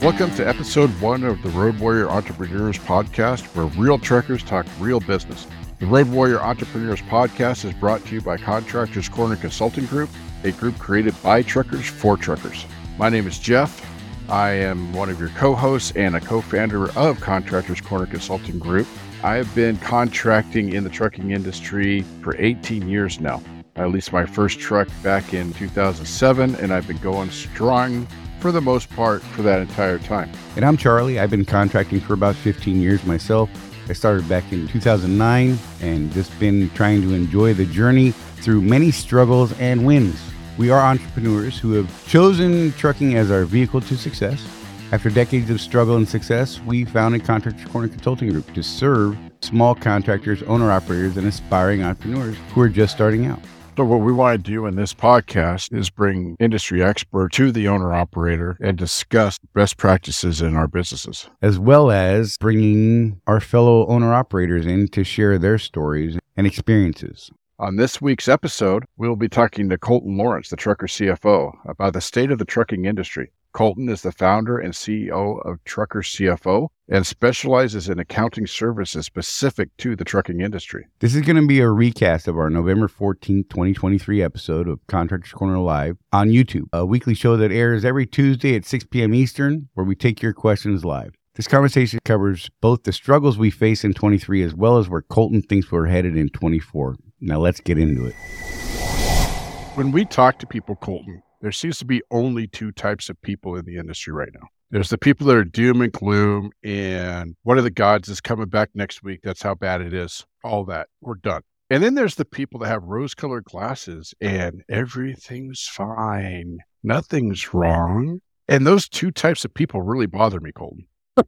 Welcome to episode one of the Road Warrior Entrepreneurs Podcast, where real truckers talk real business. The Road Warrior Entrepreneurs Podcast is brought to you by Contractors Corner Consulting Group, a group created by truckers for truckers. My name is Jeff. I am one of your co hosts and a co founder of Contractors Corner Consulting Group. I have been contracting in the trucking industry for 18 years now. I leased my first truck back in 2007, and I've been going strong for the most part for that entire time. And I'm Charley. I've been contracting for about 15 years myself. I started back in 2009 and just been trying to enjoy the journey through many struggles and wins. We are entrepreneurs who have chosen trucking as our vehicle to success. After decades of struggle and success, we founded Contractors Corner Consulting Group to serve small contractors, owner operators, and aspiring entrepreneurs who are just starting out. So, what we want to do in this podcast is bring industry expert to the owner operator and discuss best practices in our businesses. as well as bringing our fellow owner operators in to share their stories and experiences. On this week's episode, we'll be talking to Colton Lawrence, the trucker CFO, about the state of the trucking industry. Colton is the founder and CEO of Trucker CFO and specializes in accounting services specific to the trucking industry. This is going to be a recast of our November 14th, 2023 episode of Contractors Corner Live on YouTube, a weekly show that airs every Tuesday at 6 p.m. Eastern, where we take your questions live. This conversation covers both the struggles we face in 23 as well as where Colton thinks we're headed in 24. Now let's get into it. When we talk to people, Colton, there seems to be only two types of people in the industry right now. There's the people that are doom and gloom, and one of the gods is coming back next week. That's how bad it is. All that. We're done. And then there's the people that have rose colored glasses and everything's fine. Nothing's wrong. And those two types of people really bother me, Colton.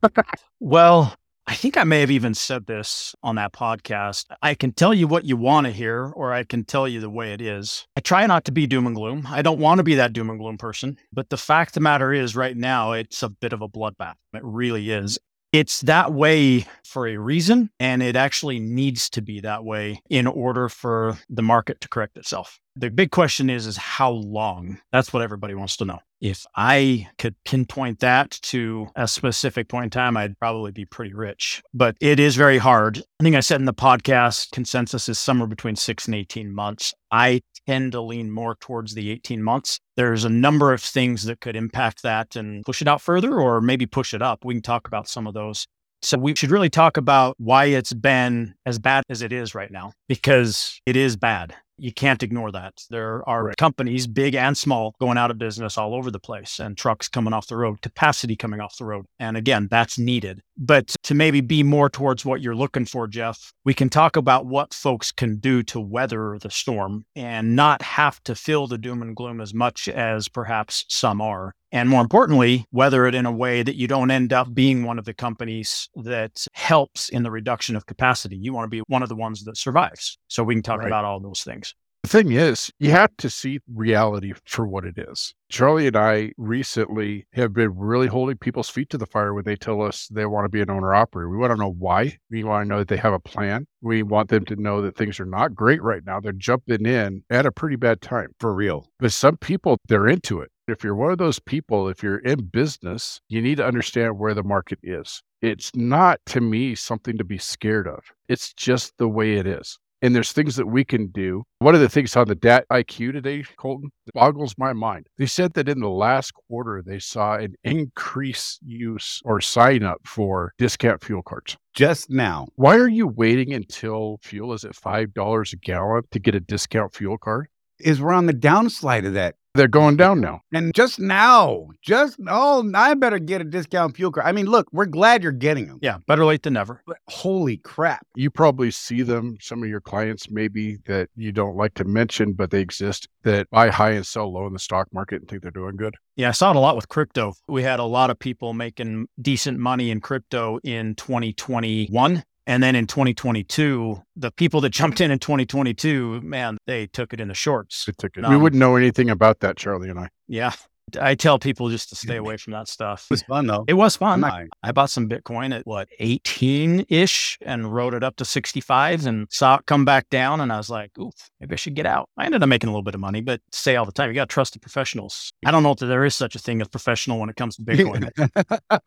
Well, I think I may have even said this on that podcast. I can tell you what you want to hear, or I can tell you the way it is. I try not to be doom and gloom. I don't want to be that doom and gloom person. But the fact of the matter is, right now, it's a bit of a bloodbath. It really is. It's that way for a reason, and it actually needs to be that way in order for the market to correct itself. The big question is, is how long? That's what everybody wants to know. If I could pinpoint that to a specific point in time, I'd probably be pretty rich. But it is very hard. I think I said in the podcast, consensus is somewhere between six and 18 months. I tend to lean more towards the 18 months. There's a number of things that could impact that and push it out further or maybe push it up. We can talk about some of those. So we should really talk about why it's been as bad as it is right now, because it is bad. You can't ignore that. There are Right. companies, big and small, going out of business all over the place and trucks coming off the road, capacity coming off the road. And again, that's needed. But to maybe be more towards what you're looking for, Jeff, we can talk about what folks can do to weather the storm and not have to feel the doom and gloom as much as perhaps some are. And more importantly, weather it in a way that you don't end up being one of the companies that helps in the reduction of capacity. You want to be one of the ones that survives. So we can talk Right. about all those things. The thing is, you have to see reality for what it is. Charley and I recently have been really holding people's feet to the fire when they tell us they want to be an owner operator. We want to know why. We want to know that they have a plan. We want them to know that things are not great right now. They're jumping in at a pretty bad time. For real. But some people, they're into it. If you're one of those people, if you're in business, you need to understand where the market is. It's not, to me, something to be scared of. It's just the way it is. And there's things that we can do. One of the things on the DAT IQ today, Colton, boggles my mind. They said that in the last quarter, they saw an increase use or sign up for discount fuel cards. Just now. Why are you waiting until fuel is at $5 a gallon to get a discount fuel card? Is we're on the downslide of that. They're going down now. And just now, just oh, I better get a discount fuel card. I mean, look, we're glad you're getting them. Yeah, better late than never. But holy crap. you probably see them some of your clients maybe that you don't like to mention but they exist that buy high and sell low in the stock market and think they're doing good Yeah, I saw it a lot with crypto. We had a lot of people making decent money in crypto in 2021. And then in 2022, the people that jumped in in 2022, man, they took it in the shorts. They took it. Um, we wouldn't know anything about that charley and i Yeah. I tell people just to stay away from that stuff. It was fun though. It was fun. Not- I bought some Bitcoin at what, 18 ish and rode it up to 65 and saw it come back down. And I was like, oof, maybe I should get out. I ended up making a little bit of money, but say all the time, you got to trust the professionals. I don't know if there is such a thing as professional when it comes to Bitcoin.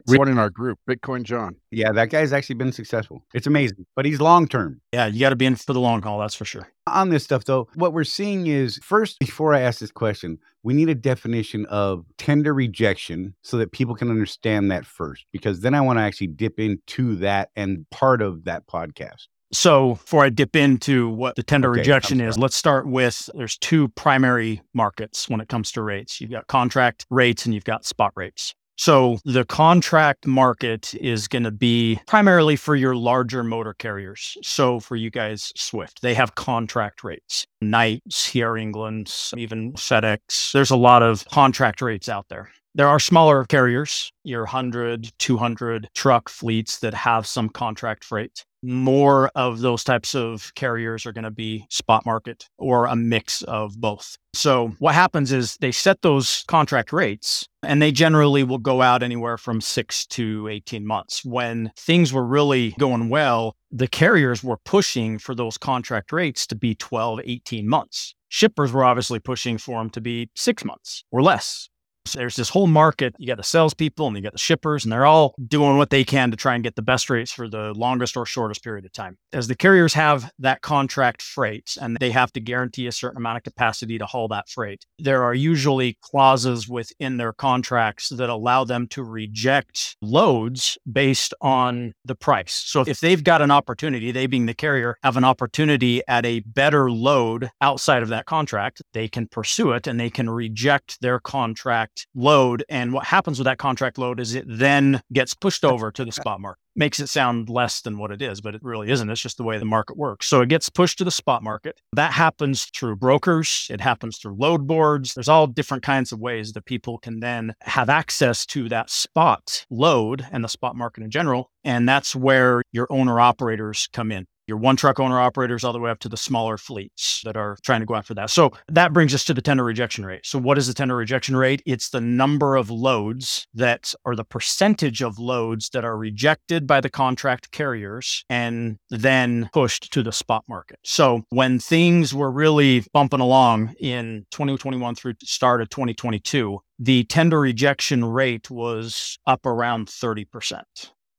We one in our group, Bitcoin John. yeah, that guy's actually been successful. It's amazing, but he's long term. yeah, you got to be in for the long haul. That's for sure. On this stuff, though, what we're seeing is first, before I ask this question, we need a definition of tender rejection so that people can understand that first, because then I want to actually dip into that and part of that podcast. So, before I dip into what the tender Okay, rejection is, let's start with there's two primary markets when it comes to rates. You've got contract rates and you've got spot rates. So, the contract market is going to be primarily for your larger motor carriers. So, for you guys, Swift, they have contract rates. Knight, C.R. England, even FedEx. There's a lot of contract rates out there. There are smaller carriers, your 100, 200 truck fleets that have some contract freight more of those types of carriers are going to be spot market or a mix of both. So what happens is they set those contract rates and they generally will go out anywhere from 6 to 18 months. When things were really going well, the carriers were pushing for those contract rates to be 12, 18 months. Shippers were obviously pushing for them to be 6 months or less. So there's this whole market. You got the salespeople and you got the shippers, and they're all doing what they can to try and get the best rates for the longest or shortest period of time. As the carriers have that contract freight and they have to guarantee a certain amount of capacity to haul that freight, there are usually clauses within their contracts that allow them to reject loads based on the price. So if they've got an opportunity, they being the carrier, have an opportunity at a better load outside of that contract, they can pursue it and they can reject their contract load. And what happens with that contract load is it then gets pushed over to the spot market. Makes it sound less than what it is, but it really isn't. It's just the way the market works. So it gets pushed to the spot market. That happens through brokers, it happens through load boards. There's all different kinds of ways that people can then have access to that spot load and the spot market in general. And that's where your owner operators come in your one truck owner operators all the way up to the smaller fleets that are trying to go after that. So that brings us to the tender rejection rate. So what is the tender rejection rate? It's the number of loads that or the percentage of loads that are rejected by the contract carriers and then pushed to the spot market. So when things were really bumping along in 2021 through start of 2022, the tender rejection rate was up around 30%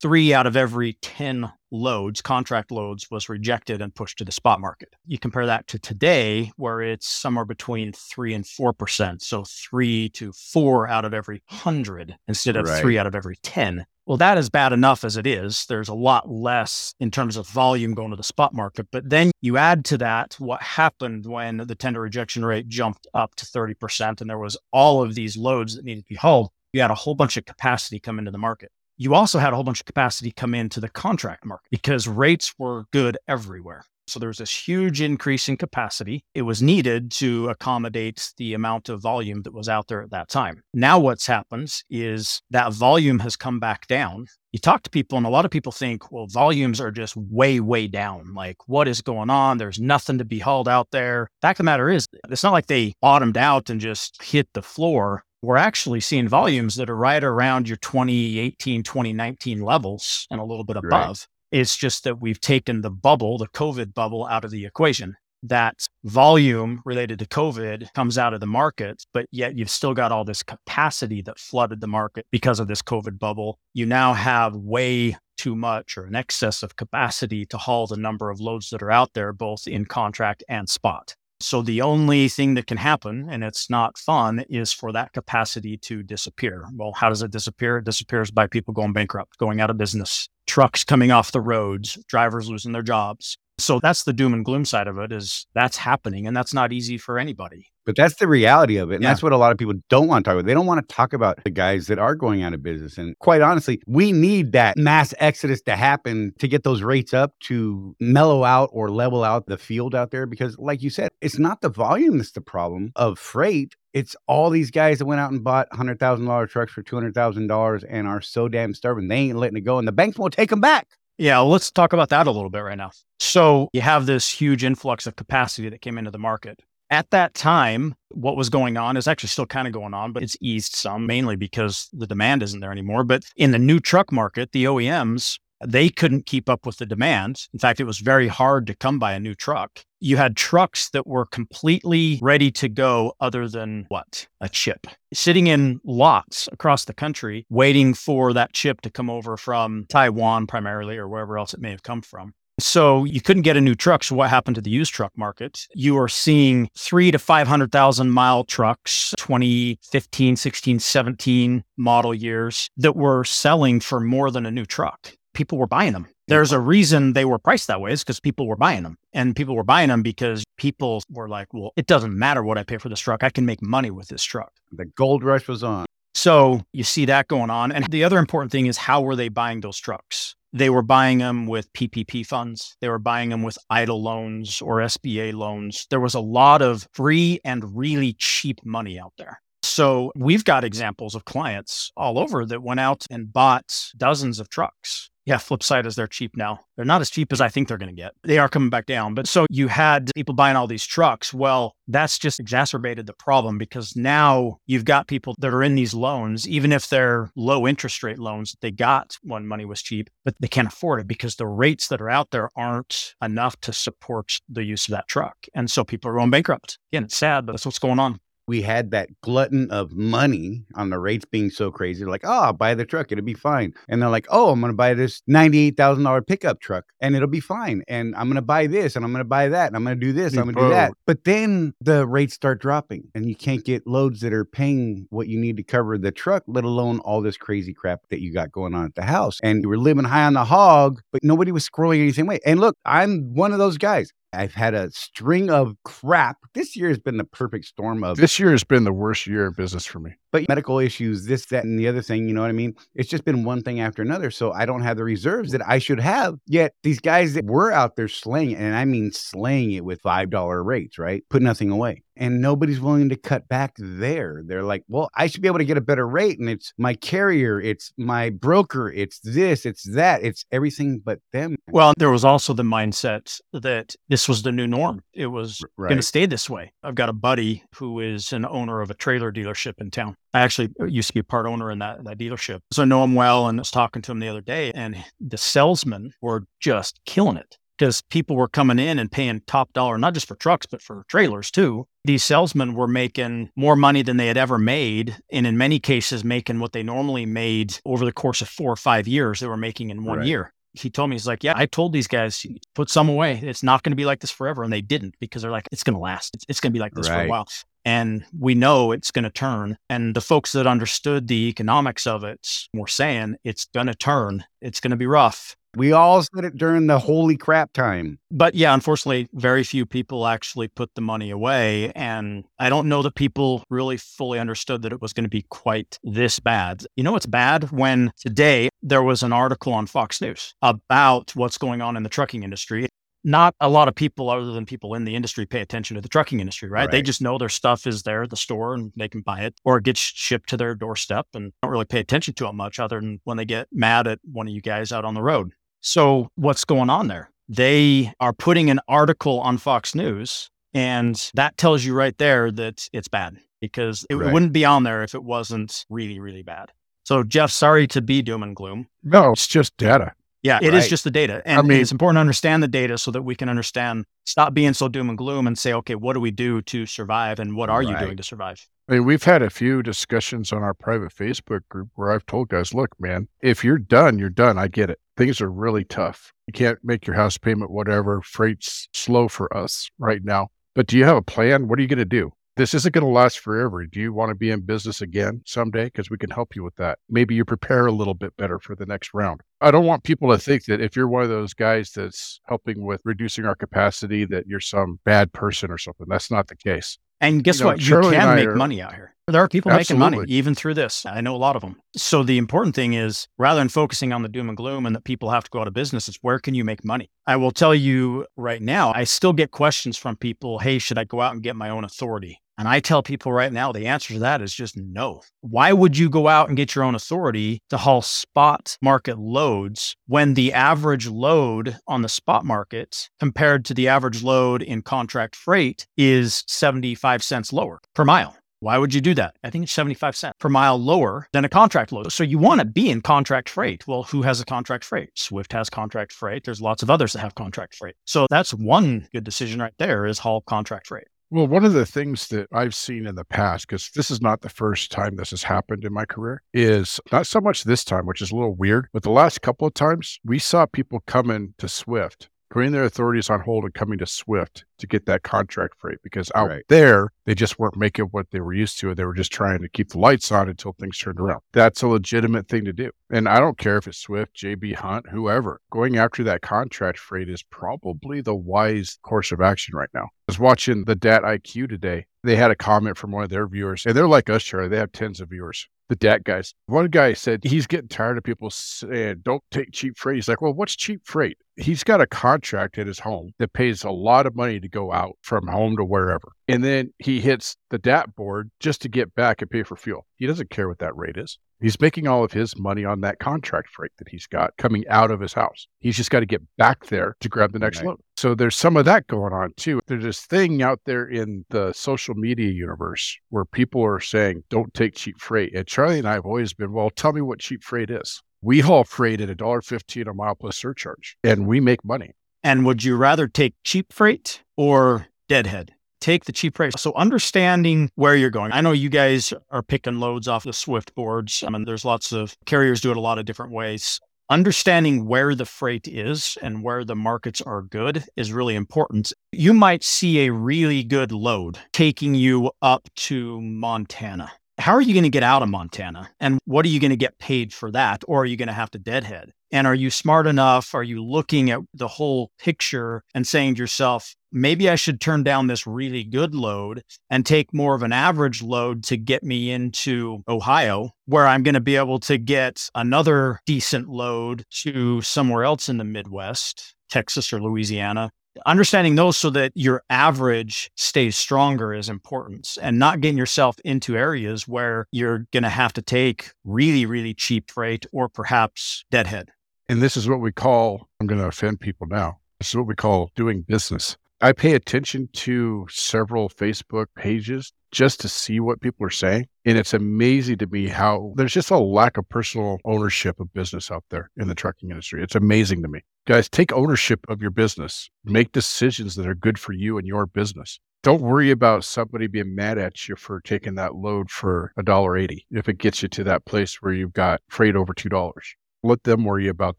three out of every 10 loads, contract loads, was rejected and pushed to the spot market. You compare that to today, where it's somewhere between three and 4%. So three to four out of every 100 instead of Right. three out of every 10. Well, that is bad enough as it is. There's a lot less in terms of volume going to the spot market. But then you add to that what happened when the tender rejection rate jumped up to 30%, and there was all of these loads that needed to be hauled. You had a whole bunch of capacity come into the market you also had a whole bunch of capacity come into the contract market because rates were good everywhere. So there was this huge increase in capacity. It was needed to accommodate the amount of volume that was out there at that time. Now, what's happened is that volume has come back down. You talk to people, and a lot of people think, well, volumes are just way, way down. Like, what is going on? There's nothing to be hauled out there. Fact of the matter is, it's not like they bottomed out and just hit the floor we're actually seeing volumes that are right around your 2018, 2019 levels and a little bit above. Right. It's just that we've taken the bubble, the COVID bubble, out of the equation. That volume related to COVID comes out of the market, but yet you've still got all this capacity that flooded the market because of this COVID bubble. You now have way too much or an excess of capacity to haul the number of loads that are out there, both in contract and spot. So the only thing that can happen, and it's not fun, is for that capacity to disappear. Well, how does it disappear? It disappears by people going bankrupt, going out of business, trucks coming off the roads, drivers losing their jobs. So that's the doom and gloom side of it is that's happening and that's not easy for anybody. But that's the reality of it. And Yeah. that's what a lot of people don't want to talk about. They don't want to talk about the guys that are going out of business. And quite honestly, we need that mass exodus to happen to get those rates up to mellow out or level out the field out there. Because, like you said, it's not the volume that's the problem of freight. It's all these guys that went out and bought $100,000 trucks for $200,000 and are so damn stubborn. They ain't letting it go. And the banks won't take them back. Yeah, let's talk about that a little bit right now. So you have this huge influx of capacity that came into the market. At that time, what was going on is actually still kind of going on, but it's eased some, mainly because the demand isn't there anymore. But in the new truck market, the OEMs they couldn't keep up with the demand. In fact, it was very hard to come by a new truck. You had trucks that were completely ready to go, other than what? A chip. Sitting in lots across the country, waiting for that chip to come over from Taiwan primarily or wherever else it may have come from. So you couldn't get a new truck. So what happened to the used truck market? You are seeing three to 500,000 mile trucks, 2015, 16, 17 model years that were selling for more than a new truck people were buying them. There's a reason they were priced that way is because people were buying them. And people were buying them because people were like, well, it doesn't matter what I pay for this truck. I can make money with this truck. The gold rush was on. So you see that going on. And the other important thing is how were they buying those trucks? They were buying them with PPP funds. They were buying them with EIDL loans or SBA loans. There was a lot of free and really cheap money out there. So we've got examples of clients all over that went out and bought dozens of trucks yeah, flip side is they're cheap now. They're not as cheap as I think they're going to get. They are coming back down. But so you had people buying all these trucks. Well, that's just exacerbated the problem because now you've got people that are in these loans, even if they're low interest rate loans they got when money was cheap, but they can't afford it because the rates that are out there aren't enough to support the use of that truck. And so people are going bankrupt. Again, it's sad, but that's what's going on we had that glutton of money on the rates being so crazy. They're like, oh, I'll buy the truck. It'll be fine. And they're like, oh, I'm going to buy this $98,000 pickup truck and it'll be fine. And I'm going to buy this and I'm going to buy that and I'm going to do this. I'm going to do that. But then the rates start dropping and you can't get loads that are paying what you need to cover the truck, let alone all this crazy crap that you got going on at the house. And you were living high on the hog, but nobody was scrolling anything away. And look, I'm one of those guys. I've had a string of crap. This year has been the perfect storm of this year has been the worst year of business for me. But medical issues, this, that, and the other thing, you know what I mean? It's just been one thing after another. So I don't have the reserves that I should have. Yet these guys that were out there slaying, and I mean slaying it with $5 rates, right? Put nothing away and nobody's willing to cut back there. They're like, well, I should be able to get a better rate. And it's my carrier, it's my broker, it's this, it's that, it's everything but them. Well, there was also the mindset that this was the new norm. It was right. going to stay this way. I've got a buddy who is an owner of a trailer dealership in town. I actually uh, used to be a part owner in that, that dealership. So I know him well and I was talking to him the other day, and the salesmen were just killing it because people were coming in and paying top dollar, not just for trucks, but for trailers too. These salesmen were making more money than they had ever made. And in many cases, making what they normally made over the course of four or five years, they were making in one right. year. He told me, he's like, Yeah, I told these guys, put some away. It's not going to be like this forever. And they didn't because they're like, It's going to last. It's, it's going to be like this right. for a while. And we know it's going to turn. And the folks that understood the economics of it were saying, It's going to turn. It's going to be rough we all said it during the holy crap time. But yeah, unfortunately, very few people actually put the money away. And I don't know that people really fully understood that it was going to be quite this bad. You know, it's bad when today there was an article on Fox News about what's going on in the trucking industry. Not a lot of people, other than people in the industry, pay attention to the trucking industry, right? right? They just know their stuff is there at the store and they can buy it or it gets shipped to their doorstep and don't really pay attention to it much other than when they get mad at one of you guys out on the road. So, what's going on there? They are putting an article on Fox News, and that tells you right there that it's bad because it, right. wouldn't be on there if it wasn't really, really bad. So, Jeff, sorry to be doom and gloom. No, it's just data. Yeah, it right. is just the data. And I mean, it's important to understand the data so that we can understand, stop being so doom and gloom and say, okay, what do we do to survive and what are right. you doing to survive? I mean, we've had a few discussions on our private Facebook group where I've told guys, look, man, if you're done, you're done. I get it. Things are really tough. You can't make your house payment, whatever. Freight's slow for us right now. But do you have a plan? What are you going to do? This isn't going to last forever. Do you want to be in business again someday? Because we can help you with that. Maybe you prepare a little bit better for the next round. I don't want people to think that if you're one of those guys that's helping with reducing our capacity, that you're some bad person or something. That's not the case. And guess you know, what? Charley you can make are, money out here. There are people absolutely. making money even through this. I know a lot of them. So the important thing is rather than focusing on the doom and gloom and that people have to go out of business, it's where can you make money? I will tell you right now, I still get questions from people, hey, should I go out and get my own authority? And I tell people right now, the answer to that is just no. Why would you go out and get your own authority to haul spot market loads when the average load on the spot market compared to the average load in contract freight is 75 cents lower per mile? Why would you do that? I think it's 75 cents per mile lower than a contract load. So you want to be in contract freight. Well, who has a contract freight? Swift has contract freight. There's lots of others that have contract freight. So that's one good decision right there is haul contract freight. Well, one of the things that I've seen in the past, because this is not the first time this has happened in my career, is not so much this time, which is a little weird, but the last couple of times we saw people coming to Swift putting their authorities on hold and coming to Swift to get that contract freight because out right. there they just weren't making what they were used to. They were just trying to keep the lights on until things turned around. That's a legitimate thing to do. And I don't care if it's Swift, JB Hunt, whoever. Going after that contract freight is probably the wise course of action right now. I was watching the DAT IQ today. They had a comment from one of their viewers, and they're like us, Charley. They have tens of viewers the DAT guys. One guy said he's getting tired of people saying, don't take cheap freight. He's like, well, what's cheap freight? He's got a contract at his home that pays a lot of money to go out from home to wherever. And then he hits the DAT board just to get back and pay for fuel. He doesn't care what that rate is. He's making all of his money on that contract freight that he's got coming out of his house. He's just got to get back there to grab the next right. load. So there's some of that going on too. There's this thing out there in the social media universe where people are saying, don't take cheap freight. And Charley and I have always been, well, tell me what cheap freight is. We haul freight at $1.15 a mile plus surcharge and we make money. And would you rather take cheap freight or deadhead? take the cheap freight. So understanding where you're going. I know you guys are picking loads off the Swift boards. I mean, there's lots of carriers do it a lot of different ways. Understanding where the freight is and where the markets are good is really important. You might see a really good load taking you up to Montana. How are you going to get out of Montana? And what are you going to get paid for that? Or are you going to have to deadhead? And are you smart enough? Are you looking at the whole picture and saying to yourself, maybe I should turn down this really good load and take more of an average load to get me into Ohio, where I'm going to be able to get another decent load to somewhere else in the Midwest, Texas or Louisiana? Understanding those so that your average stays stronger is important and not getting yourself into areas where you're going to have to take really, really cheap freight or perhaps deadhead. And this is what we call, I'm going to offend people now. This is what we call doing business. I pay attention to several Facebook pages just to see what people are saying. And it's amazing to me how there's just a lack of personal ownership of business out there in the trucking industry. It's amazing to me. Guys, take ownership of your business, make decisions that are good for you and your business. Don't worry about somebody being mad at you for taking that load for a dollar eighty if it gets you to that place where you've got freight over two dollars let them worry about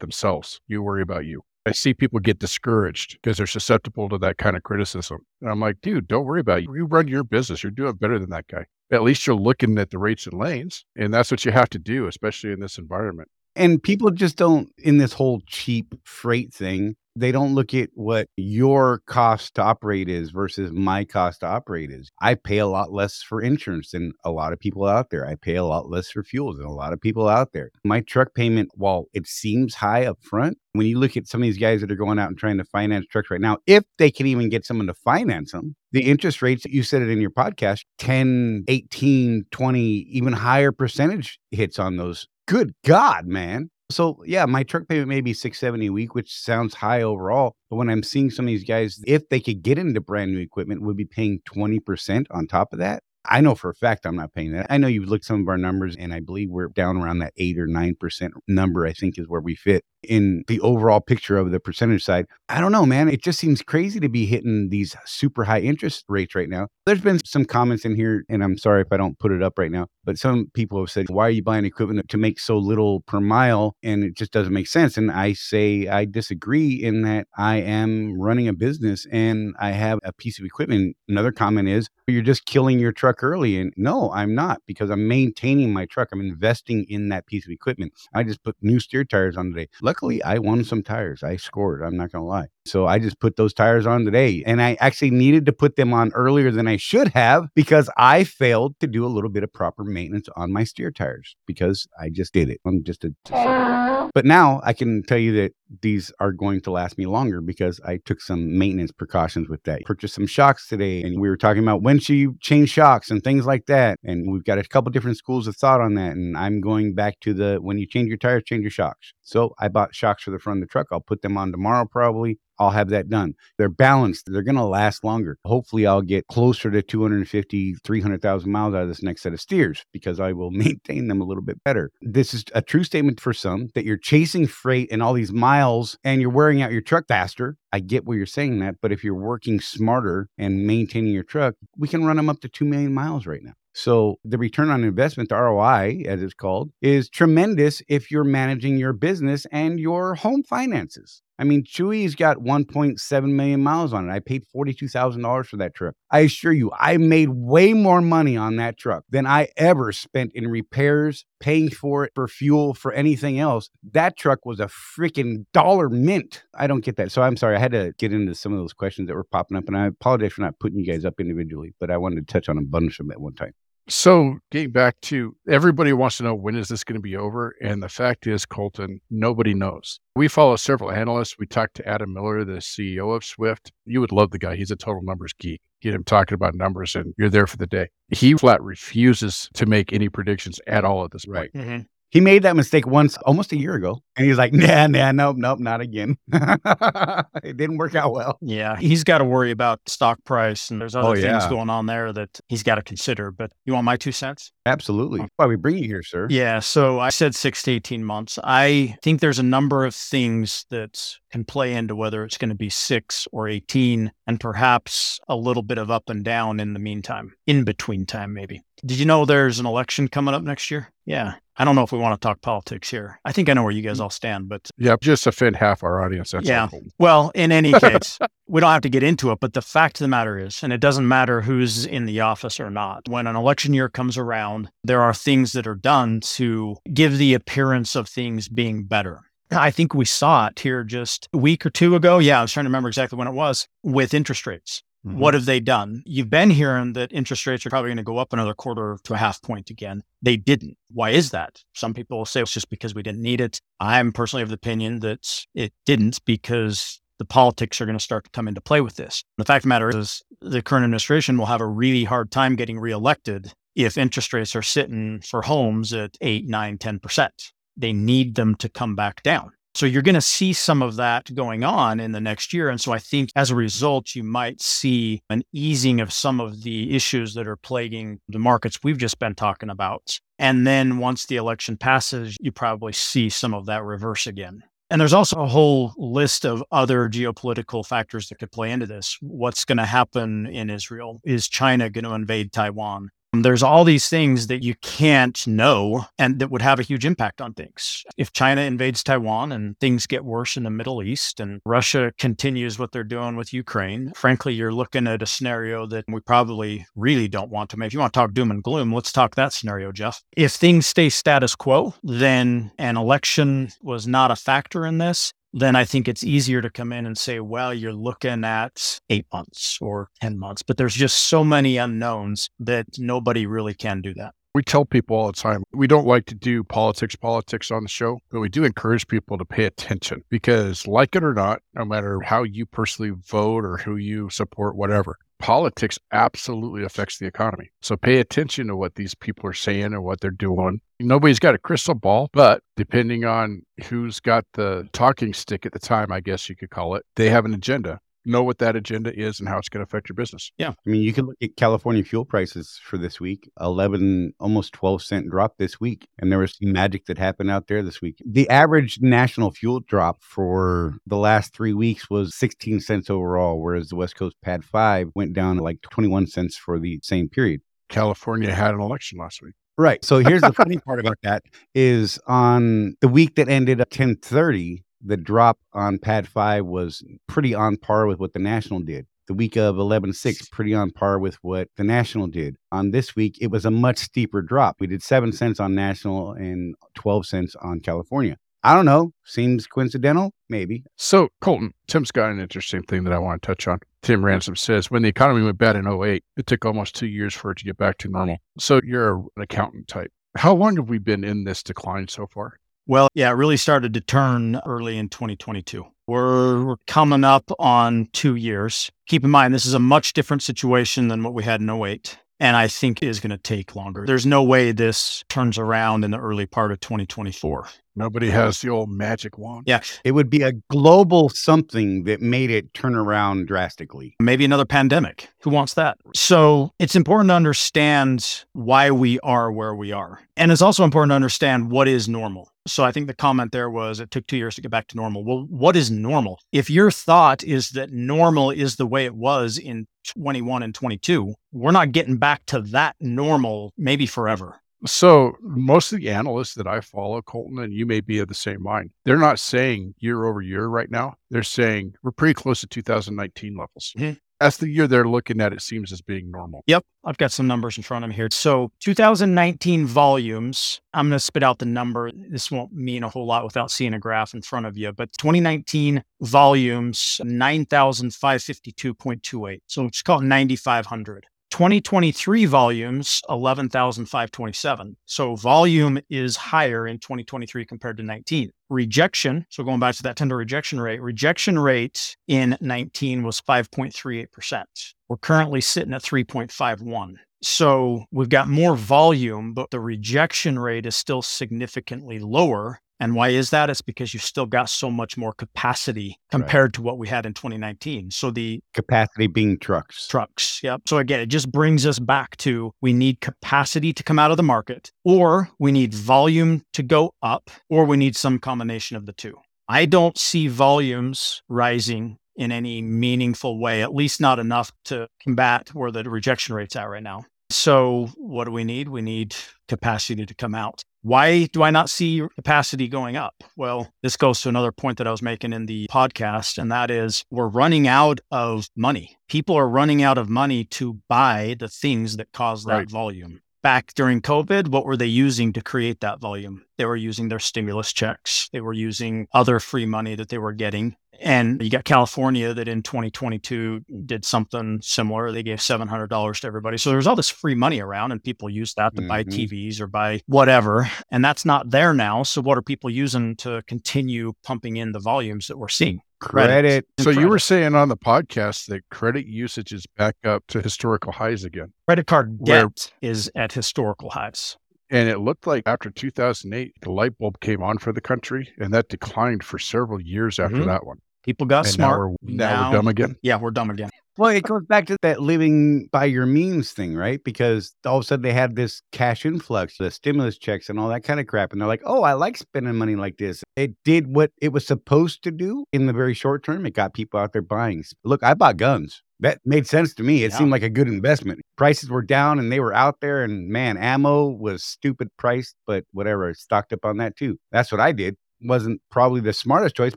themselves. You worry about you. I see people get discouraged because they're susceptible to that kind of criticism. And I'm like, dude, don't worry about it. You run your business. You're doing better than that guy. At least you're looking at the rates and lanes. And that's what you have to do, especially in this environment. And people just don't, in this whole cheap freight thing, they don't look at what your cost to operate is versus my cost to operate is. I pay a lot less for insurance than a lot of people out there. I pay a lot less for fuel than a lot of people out there. My truck payment, while it seems high up front, when you look at some of these guys that are going out and trying to finance trucks right now, if they can even get someone to finance them, the interest rates, you said it in your podcast, 10, 18, 20, even higher percentage hits on those. Good God, man. So yeah, my truck payment may be 670 a week, which sounds high overall. But when I'm seeing some of these guys, if they could get into brand new equipment, would be paying 20% on top of that. I know for a fact I'm not paying that. I know you've looked some of our numbers, and I believe we're down around that eight or nine percent number. I think is where we fit in the overall picture of the percentage side. I don't know, man. It just seems crazy to be hitting these super high interest rates right now. There's been some comments in here, and I'm sorry if I don't put it up right now, but some people have said, "Why are you buying equipment to make so little per mile?" And it just doesn't make sense. And I say I disagree in that I am running a business and I have a piece of equipment. Another comment is, "You're just killing your truck." early. And no, I'm not because I'm maintaining my truck. I'm investing in that piece of equipment. I just put new steer tires on today. Luckily, I won some tires. I scored. I'm not going to lie. So I just put those tires on today. And I actually needed to put them on earlier than I should have because I failed to do a little bit of proper maintenance on my steer tires because I just did it. I'm just a. But now I can tell you that these are going to last me longer because I took some maintenance precautions with that. Purchased some shocks today, and we were talking about when should you change shocks and things like that. And we've got a couple different schools of thought on that. And I'm going back to the when you change your tires, change your shocks. So I bought shocks for the front of the truck. I'll put them on tomorrow probably. I'll have that done. They're balanced. They're going to last longer. Hopefully, I'll get closer to 250, 300,000 miles out of this next set of steers because I will maintain them a little bit better. This is a true statement for some that you're chasing freight and all these miles and you're wearing out your truck faster. I get where you're saying that. But if you're working smarter and maintaining your truck, we can run them up to 2 million miles right now. So the return on investment, the ROI, as it's called, is tremendous if you're managing your business and your home finances. I mean, Chewy's got 1.7 million miles on it. I paid $42,000 for that truck. I assure you, I made way more money on that truck than I ever spent in repairs, paying for it, for fuel, for anything else. That truck was a freaking dollar mint. I don't get that. So I'm sorry. I had to get into some of those questions that were popping up, and I apologize for not putting you guys up individually, but I wanted to touch on a bunch of them at one time. So getting back to everybody wants to know when is this going to be over? And the fact is, Colton, nobody knows. We follow several analysts. We talked to Adam Miller, the CEO of Swift. You would love the guy. He's a total numbers geek. Get him talking about numbers and you're there for the day. He flat refuses to make any predictions at all at this point. Right. Mm-hmm. He made that mistake once almost a year ago. And he's like, nah, nah, nope, nope, not again. it didn't work out well. Yeah. He's got to worry about stock price and there's other oh, things yeah. going on there that he's got to consider. But you want my two cents? Absolutely. Why we bring you here, sir. Yeah. So I said six to 18 months. I think there's a number of things that can play into whether it's going to be six or 18 and perhaps a little bit of up and down in the meantime, in between time, maybe. Did you know there's an election coming up next year? Yeah. I don't know if we want to talk politics here. I think I know where you guys mm. all stand, but yeah, just offend half our audience. That's yeah. Well, in any case, we don't have to get into it. But the fact of the matter is, and it doesn't matter who's in the office or not. When an election year comes around, there are things that are done to give the appearance of things being better. I think we saw it here just a week or two ago. Yeah, I was trying to remember exactly when it was with interest rates. Mm-hmm. What have they done? You've been hearing that interest rates are probably going to go up another quarter to a half point again. They didn't. Why is that? Some people will say it's just because we didn't need it. I'm personally of the opinion that it didn't because the politics are going to start to come into play with this. The fact of the matter is, the current administration will have a really hard time getting reelected if interest rates are sitting for homes at 8, 9, 10%. They need them to come back down. So you're going to see some of that going on in the next year. And so I think as a result, you might see an easing of some of the issues that are plaguing the markets we've just been talking about. And then once the election passes, you probably see some of that reverse again. And there's also a whole list of other geopolitical factors that could play into this. What's going to happen in Israel? Is China going to invade Taiwan? Um, there's all these things that you can't know and that would have a huge impact on things. If China invades Taiwan and things get worse in the Middle East and Russia continues what they're doing with Ukraine, frankly, you're looking at a scenario that we probably really don't want to make. If you want to talk doom and gloom, let's talk that scenario, Jeff. If things stay status quo, then an election was not a factor in this then I think it's easier to come in and say, well, you're looking at eight months or 10 months. But there's just so many unknowns that nobody really can do that. We tell people all the time, we don't like to do politics, politics on the show, but we do encourage people to pay attention because, like it or not, no matter how you personally vote or who you support, whatever, politics absolutely affects the economy. So pay attention to what these people are saying and what they're doing. Nobody's got a crystal ball, but depending on who's got the talking stick at the time, I guess you could call it, they have an agenda know what that agenda is and how it's going to affect your business. Yeah. I mean, you can look at California fuel prices for this week 11, almost 12 cent drop this week. And there was some magic that happened out there this week. The average national fuel drop for the last three weeks was 16 cents overall, whereas the West Coast PADD 5 went down like 21 cents for the same period. California had an election last week. Right. So here's the funny part about that is on the week that ended at 1030, the drop on PADD 5 was pretty on par with what the national did. The week of 11 6, pretty on par with what the national did. On this week, it was a much steeper drop. We did seven cents on national and 12 cents on California. I don't know. Seems coincidental, maybe. So, Colton, Tim's got an interesting thing that I want to touch on. Tim Ransom says when the economy went bad in 08, it took almost two years for it to get back to normal. So, you're an accountant type. How long have we been in this decline so far? Well, yeah, it really started to turn early in 2022. We're, we're coming up on two years. Keep in mind, this is a much different situation than what we had in 08 and I think is going to take longer. There's no way this turns around in the early part of 2024. Nobody has the old magic wand. Yeah. It would be a global something that made it turn around drastically. Maybe another pandemic. Who wants that? So it's important to understand why we are where we are. And it's also important to understand what is normal. So I think the comment there was it took two years to get back to normal. Well, what is normal? If your thought is that normal is the way it was in 21 and 22, we're not getting back to that normal maybe forever. So most of the analysts that I follow, Colton, and you may be of the same mind, they're not saying year over year right now. They're saying we're pretty close to 2019 levels. Mhm. That's the year they're looking at. It seems as being normal. Yep, I've got some numbers in front of me here. So 2019 volumes, I'm going to spit out the number. This won't mean a whole lot without seeing a graph in front of you, but 2019 volumes, 9,552.28. So let's call it 9,500. 2023 volumes 11,527. So volume is higher in 2023 compared to 19. Rejection, so going back to that tender rejection rate, rejection rate in 19 was 5.38%. We're currently sitting at 3.51. So we've got more volume, but the rejection rate is still significantly lower. And why is that? It's because you've still got so much more capacity compared to what we had in 2019. So the Capacity being trucks. trucks. Yep. So again, it just brings us back to we need capacity to come out of the market, or we need volume to go up, or we need some combination of the two. I don't see volumes rising in any meaningful way, at least not enough to combat where the rejection rate's at right now. So, what do we need? We need capacity to come out. Why do I not see capacity going up? Well, this goes to another point that I was making in the podcast, and that is we're running out of money. People are running out of money to buy the things that cause that Right. volume. Back during COVID, what were they using to create that volume? They were using their stimulus checks. They were using other free money that they were getting. And you got California that in 2022 did something similar. They gave $700 to everybody. So there's all this free money around, and people use that to buy Mhm. TVs or buy whatever. And that's not there now. So what are people using to continue pumping in the volumes that we're seeing? Credit. So you were saying on the podcast that credit usage is back up to historical highs again. Credit card debt is at historical highs. And it looked like after 2008, the light bulb came on for the country, and that declined for several years after Mhm. that one. People got and smart. now, we're, now, we're dumb again. Yeah, we're dumb again. Well, it goes back to that living by your means thing, right? Because all of a sudden they had this cash influx, the stimulus checks and all that kind of crap. And they're like, oh, I like spending money like this. It did what it was supposed to do in the very short term. It got people out there buying. Look, I bought guns. That made sense to me. It Yeah. seemed like a good investment. Prices were down and they were out there. And man, ammo was stupid priced, but whatever, stocked up on that too. That's what I did. Wasn't probably the smartest choice,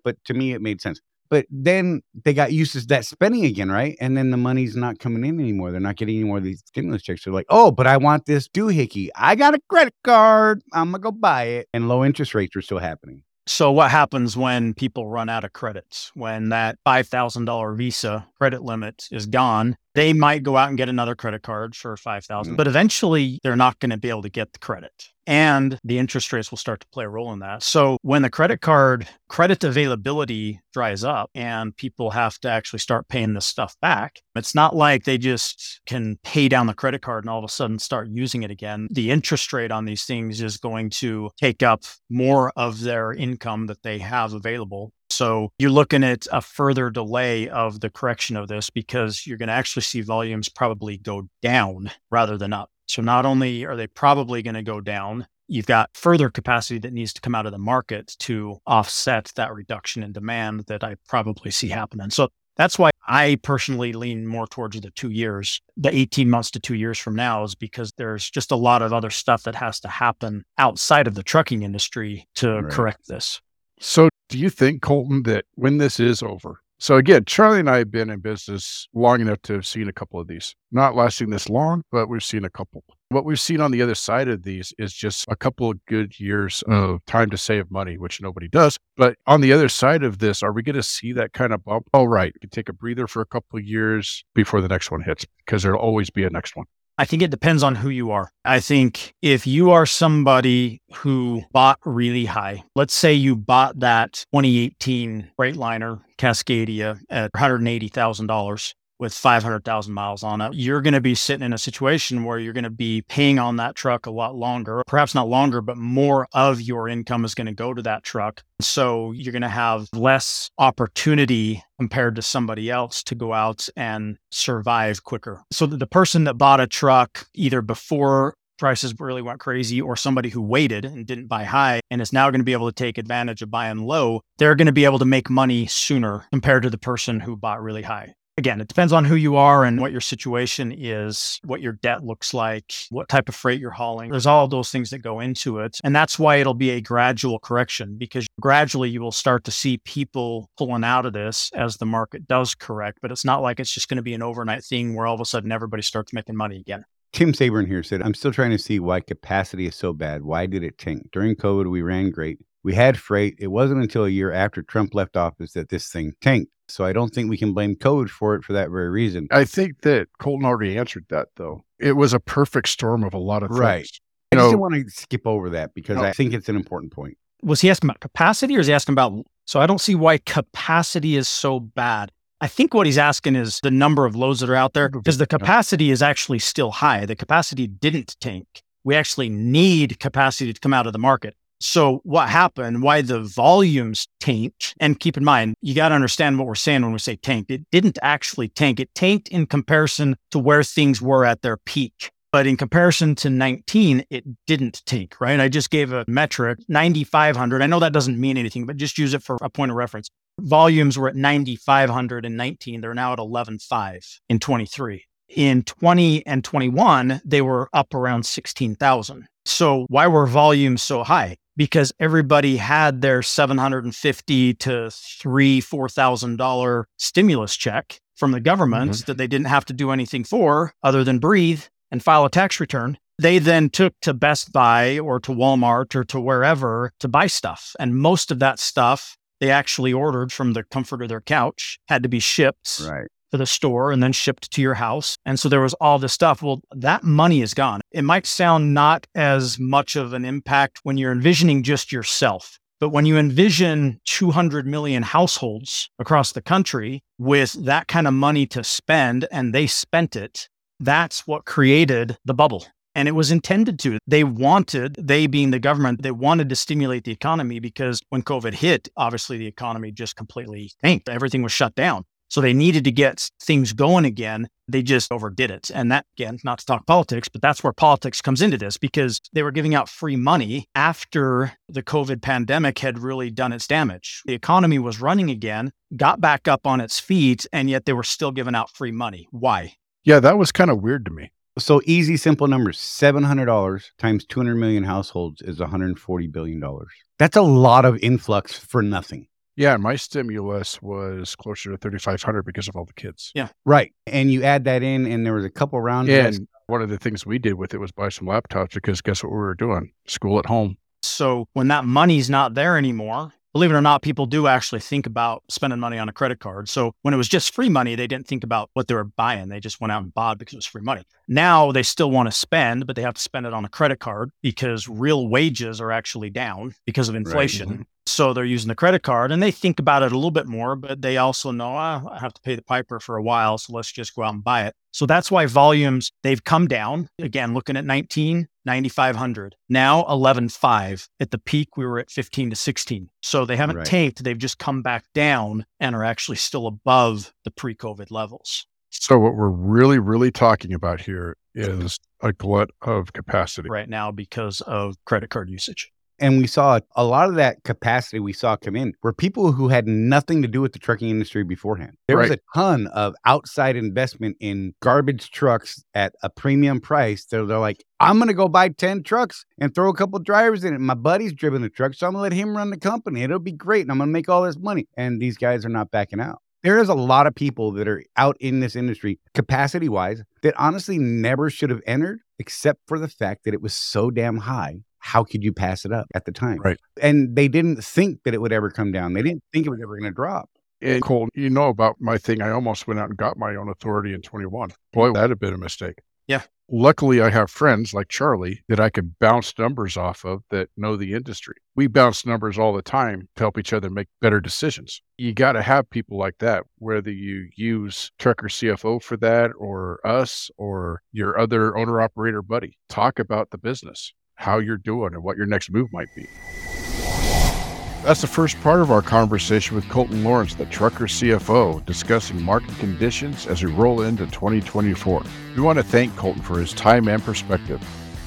but to me, it made sense. But then they got used to that spending again, right? And then the money's not coming in anymore. They're not getting any more of these stimulus checks. They're like, oh, but I want this doohickey. I got a credit card. I'm going to go buy it. And low interest rates are still happening. So what happens when people run out of credits? When that $5,000 Visa credit limit is gone, they might go out and get another credit card for 5,000, Mhm. but eventually they're not going to be able to get the credit. And the interest rates will start to play a role in that. So when the credit card credit availability dries up and people have to actually start paying this stuff back, it's not like they just can pay down the credit card and all of a sudden start using it again. The interest rate on these things is going to take up more of their income that they have available. So you're looking at a further delay of the correction of this because you're going to actually see volumes probably go down rather than up. So not only are they probably going to go down, you've got further capacity that needs to come out of the market to offset that reduction in demand that I probably see happening. So that's why I personally lean more towards the two years. The 18 months to two years from now is because there's just a lot of other stuff that has to happen outside of the trucking industry to Right. correct this. So, do you think, Colton, that when this is over, So again, Charley and I have been in business long enough to have seen a couple of these. Not lasting this long, but we've seen a couple. What we've seen on the other side of these is just a couple of good years of time to save money, which nobody does. But on the other side of this, are we going to see that kind of bump? All right, you can take a breather for a couple of years before the next one hits because there'll always be a next one. I think it depends on who you are. I think if you are somebody who bought really high, let's say you bought that 2018 Freightliner Cascadia at $180,000 with 500,000 miles on it, you're going to be sitting in a situation where you're going to be paying on that truck a lot longer, perhaps not longer, but more of your income is going to go to that truck. So you're going to have less opportunity compared to somebody else to go out and survive quicker. So the person that bought a truck either before prices really went crazy or somebody who waited and didn't buy high and is now going to be able to take advantage of buying low, they're going to be able to make money sooner compared to the person who bought really high again, it depends on who you are and what your situation is, what your debt looks like, what type of freight you're hauling. There's all those things that go into it. And that's why it'll be a gradual correction because gradually you will start to see people pulling out of this as the market does correct. But it's not like it's just going to be an overnight thing where all of a sudden everybody starts making money again. Tim Sabern here said, I'm still trying to see why capacity is so bad. Why did it tank? During COVID, we ran great. We had freight. It wasn't until a year after Trump left office that this thing tanked. So I don't think we can blame code for it for that very reason. I think that Colton already answered that, though. It was a perfect storm of a lot of things. Right. I just want to skip over that because no. I think it's an important point. Was he asking about capacity or is he asking about? So I don't see why capacity is so bad. I think what he's asking is the number of loads that are out there because the capacity is actually still high. The capacity didn't tank. We actually need capacity to come out of the market. So what happened, why the volumes tanked, and keep in mind, you got to understand what we're saying when we say tanked. It didn't actually tank. It tanked in comparison to where things were at their peak. But in comparison to 19, it didn't tank, right? I just gave a metric, 9,500. I know that doesn't mean anything, but just use it for a point of reference. Volumes were at 9,500 in 19. They're now at 11,500 in 23. In 20 and 21, they were up around 16,000. So why were volumes so high? Because everybody had their 750 to three, four thousand dollar stimulus check from the government mm-hmm. that they didn't have to do anything for other than breathe and file a tax return. They then took to Best Buy or to Walmart or to wherever to buy stuff. And most of that stuff they actually ordered from the comfort of their couch had to be shipped right to the store and then shipped to your house. And so there was all this stuff. Well, that money is gone. It might sound not as much of an impact when you're envisioning just yourself. But when you envision 200 million households across the country with that kind of money to spend and they spent it, that's what created the bubble. And it was intended to. They wanted, they being the government, they wanted to stimulate the economy because when COVID hit, obviously the economy just completely tanked. Everything was shut down. So they needed to get things going again. They just overdid it. And that, again, not to talk politics, but that's where politics comes into this because they were giving out free money after the COVID pandemic had really done its damage. The economy was running again, got back up on its feet, and yet they were still giving out free money. Why? Yeah, that was kind of weird to me. So easy, simple numbers $700 times 200 million households is $140 billion. That's a lot of influx for nothing. Yeah, my stimulus was closer to 3500 because of all the kids. Yeah. Right. And you add that in and there was a couple rounds. Yeah, and one of the things we did with it was buy some laptops because guess what we were doing? School at home. So when that money's not there anymore, believe it or not, people do actually think about spending money on a credit card. So when it was just free money, they didn't think about what they were buying. They just went out and bought because it was free money. Now they still want to spend, but they have to spend it on a credit card because real wages are actually down because of mm-hmm. inflation. Right. So they're using the credit card and they think about it a little bit more, but they also know oh, I have to pay the piper for a while. So let's just go out and buy it. So that's why volumes, they've come down. Again, looking at 19, 9,500. Now 11.5. At the peak, we were at 15 to 16. So they haven't right. tanked. They've just come back down and are actually still above the pre COVID levels. So what we're really, really talking about here is a glut of capacity right now because of credit card usage. And we saw a lot of that capacity we saw come in were people who had nothing to do with the trucking industry beforehand. There right. was a ton of outside investment in garbage trucks at a premium price. They're, they're like, I'm going to go buy 10 trucks and throw a couple drivers in it. My buddy's driven the truck, so I'm going to let him run the company. It'll be great. And I'm going to make all this money. And these guys are not backing out. There is a lot of people that are out in this industry, capacity wise, that honestly never should have entered, except for the fact that it was so damn high. How could you pass it up at the time? Right. And they didn't think that it would ever come down. They didn't think it was ever going to drop. And Cole, you know about my thing. I almost went out and got my own authority in 21. Boy, that had been a mistake. Yeah. Luckily, I have friends like Charley that I could bounce numbers off of that know the industry. We bounce numbers all the time to help each other make better decisions. You got to have people like that, whether you use Trucker CFO for that or us or your other owner operator buddy. Talk about the business, how you're doing, and what your next move might be. That's the first part of our conversation with Colton Lawrence, the trucker CFO, discussing market conditions as we roll into 2024. We want to thank Colton for his time and perspective.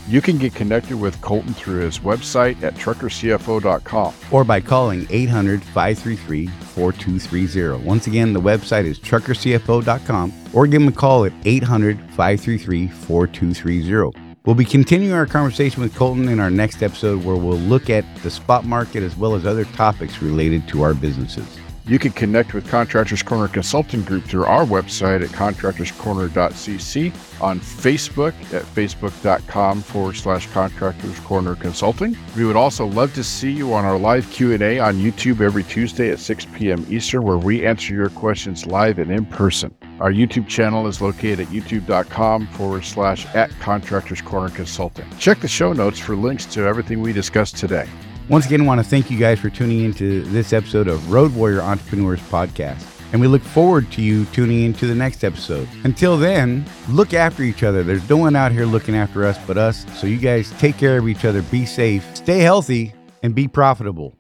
You can get connected with Colton through his website at truckercfo.com or by calling 800 533 4230. Once again, the website is truckercfo.com or give him a call at 800 533 4230. We'll be continuing our conversation with Colton in our next episode where we'll look at the spot market as well as other topics related to our businesses. You can connect with Contractors Corner Consulting Group through our website at contractorscorner.cc, on Facebook at facebook.com forward slash Contractors Corner Consulting. We would also love to see you on our live Q&A on YouTube every Tuesday at 6 p.m. Eastern where we answer your questions live and in person. Our YouTube channel is located at youtube.com forward slash at Contractors Corner Consulting. Check the show notes for links to everything we discussed today. Once again, I want to thank you guys for tuning into this episode of Road Warrior Entrepreneurs Podcast. And we look forward to you tuning into the next episode. Until then, look after each other. There's no one out here looking after us but us. So you guys take care of each other, be safe, stay healthy, and be profitable.